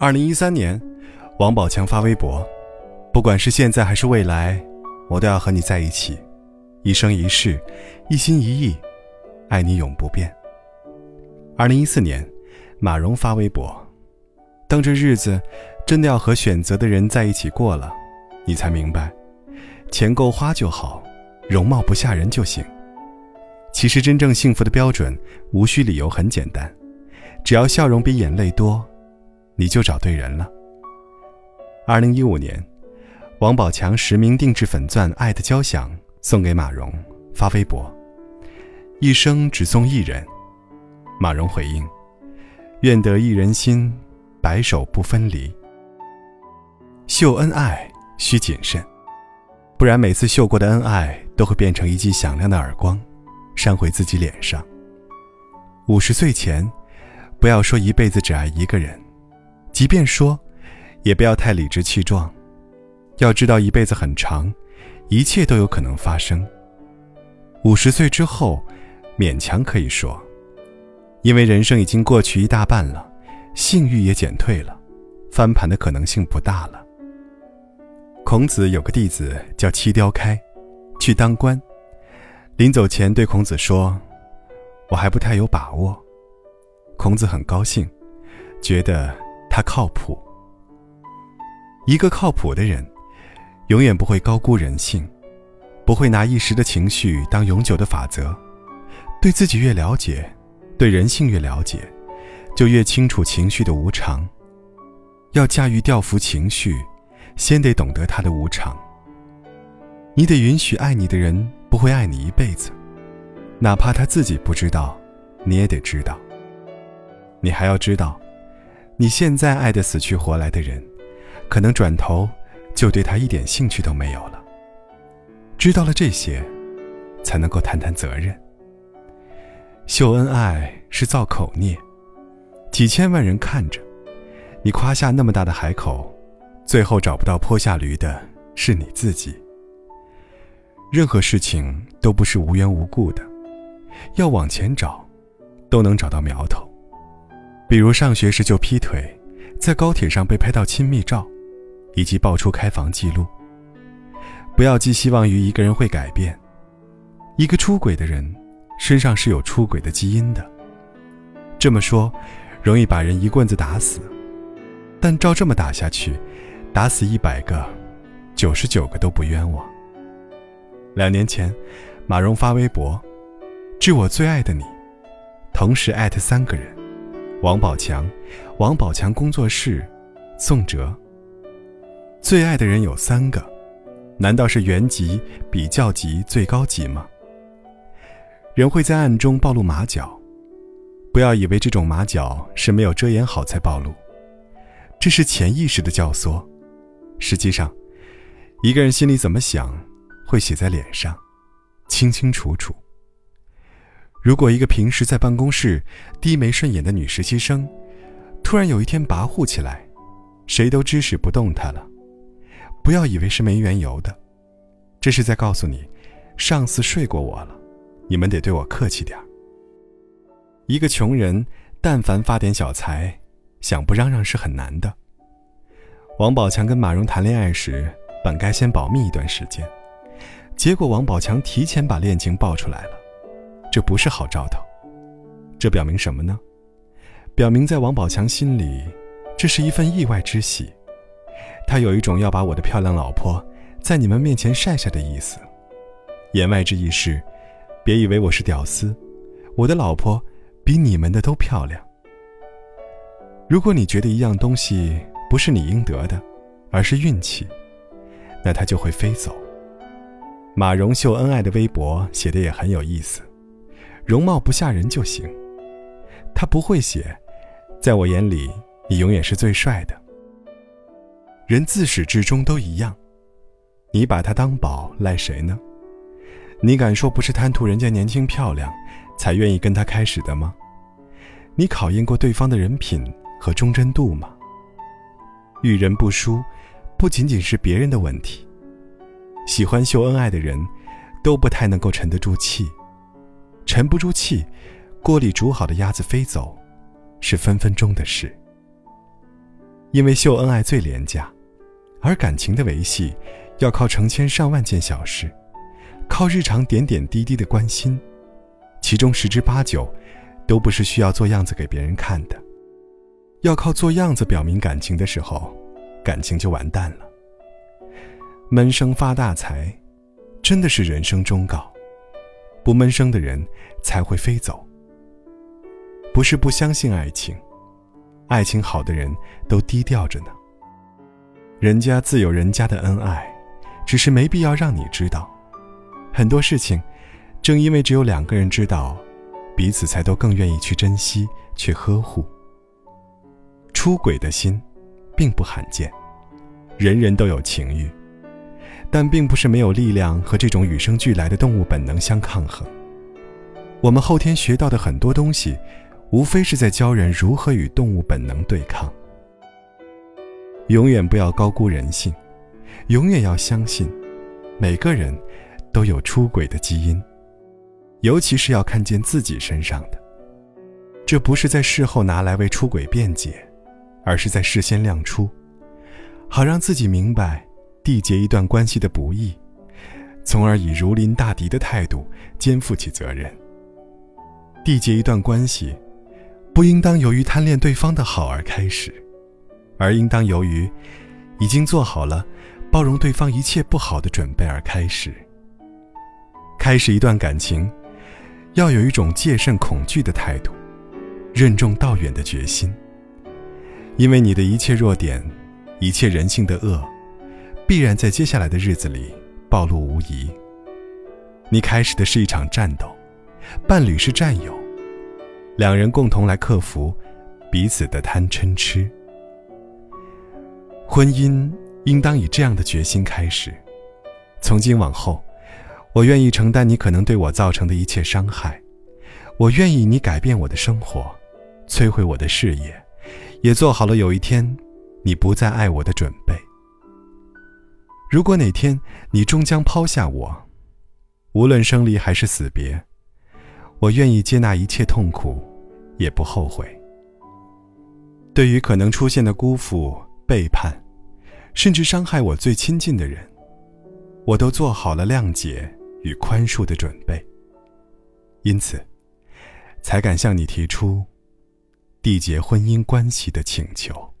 二零一三年，王宝强发微博：“不管是现在还是未来，我都要和你在一起，一生一世，一心一意，爱你永不变。”二零一四年，马蓉发微博：“当这日子真的要和选择的人在一起过了，你才明白，钱够花就好，容貌不吓人就行。其实真正幸福的标准，无需理由，很简单，只要笑容比眼泪多。”你就找对人了。二零一五年，王宝强实名定制粉钻《爱的交响》送给马蓉，发微博：“一生只送一人。”马蓉回应：“愿得一人心，白首不分离。”秀恩爱需谨慎，不然每次秀过的恩爱都会变成一记响亮的耳光，扇回自己脸上。五十岁前，不要说一辈子只爱一个人。即便说，也不要太理直气壮。要知道，一辈子很长，一切都有可能发生。五十岁之后，勉强可以说，因为人生已经过去一大半了，性欲也减退了，翻盘的可能性不大了。孔子有个弟子叫七雕开，去当官，临走前对孔子说：“我还不太有把握。”孔子很高兴，觉得。他靠谱。一个靠谱的人，永远不会高估人性，不会拿一时的情绪当永久的法则。对自己越了解，对人性越了解，就越清楚情绪的无常。要驾驭调服情绪，先得懂得它的无常。你得允许爱你的人不会爱你一辈子，哪怕他自己不知道，你也得知道。你还要知道。你现在爱的死去活来的人，可能转头就对他一点兴趣都没有了。知道了这些，才能够谈谈责任。秀恩爱是造口孽，几千万人看着，你夸下那么大的海口，最后找不到坡下驴的是你自己。任何事情都不是无缘无故的，要往前找，都能找到苗头。比如上学时就劈腿，在高铁上被拍到亲密照，以及爆出开房记录。不要寄希望于一个人会改变。一个出轨的人，身上是有出轨的基因的。这么说，容易把人一棍子打死，但照这么打下去，打死一百个，九十九个都不冤枉。两年前，马蓉发微博：“致我最爱的你”，同时艾特三个人。王宝强，王宝强工作室，宋哲。最爱的人有三个，难道是原级、比较级、最高级吗？人会在暗中暴露马脚，不要以为这种马脚是没有遮掩好才暴露，这是潜意识的教唆。实际上，一个人心里怎么想，会写在脸上，清清楚楚。如果一个平时在办公室低眉顺眼的女实习生，突然有一天跋扈起来，谁都指使不动她了。不要以为是没缘由的，这是在告诉你，上司睡过我了，你们得对我客气点儿一个穷人，但凡发点小财，想不嚷嚷是很难的。王宝强跟马蓉谈恋爱时，本该先保密一段时间，结果王宝强提前把恋情爆出来了。这不是好兆头，这表明什么呢？表明在王宝强心里，这是一份意外之喜。他有一种要把我的漂亮老婆在你们面前晒晒的意思。言外之意是，别以为我是屌丝，我的老婆比你们的都漂亮。如果你觉得一样东西不是你应得的，而是运气，那它就会飞走。马蓉秀恩爱的微博写的也很有意思。容貌不吓人就行。他不会写，在我眼里，你永远是最帅的。人自始至终都一样，你把他当宝，赖谁呢？你敢说不是贪图人家年轻漂亮，才愿意跟他开始的吗？你考验过对方的人品和忠贞度吗？遇人不淑，不仅仅是别人的问题。喜欢秀恩爱的人，都不太能够沉得住气。沉不住气，锅里煮好的鸭子飞走，是分分钟的事。因为秀恩爱最廉价，而感情的维系，要靠成千上万件小事，靠日常点点滴滴的关心，其中十之八九，都不是需要做样子给别人看的。要靠做样子表明感情的时候，感情就完蛋了。闷声发大财，真的是人生忠告。不闷声的人才会飞走。不是不相信爱情，爱情好的人都低调着呢。人家自有人家的恩爱，只是没必要让你知道。很多事情，正因为只有两个人知道，彼此才都更愿意去珍惜、去呵护。出轨的心，并不罕见，人人都有情欲。但并不是没有力量和这种与生俱来的动物本能相抗衡。我们后天学到的很多东西，无非是在教人如何与动物本能对抗。永远不要高估人性，永远要相信，每个人都有出轨的基因，尤其是要看见自己身上的。这不是在事后拿来为出轨辩解，而是在事先亮出，好让自己明白。缔结一段关系的不易，从而以如临大敌的态度肩负起责任。缔结一段关系，不应当由于贪恋对方的好而开始，而应当由于已经做好了包容对方一切不好的准备而开始。开始一段感情，要有一种戒慎恐惧的态度，任重道远的决心。因为你的一切弱点，一切人性的恶。必然在接下来的日子里暴露无遗。你开始的是一场战斗，伴侣是战友，两人共同来克服彼此的贪嗔痴。婚姻应当以这样的决心开始：从今往后，我愿意承担你可能对我造成的一切伤害，我愿意你改变我的生活，摧毁我的事业，也做好了有一天你不再爱我的准备。如果哪天你终将抛下我，无论生离还是死别，我愿意接纳一切痛苦，也不后悔。对于可能出现的辜负、背叛，甚至伤害我最亲近的人，我都做好了谅解与宽恕的准备。因此，才敢向你提出缔结婚姻关系的请求。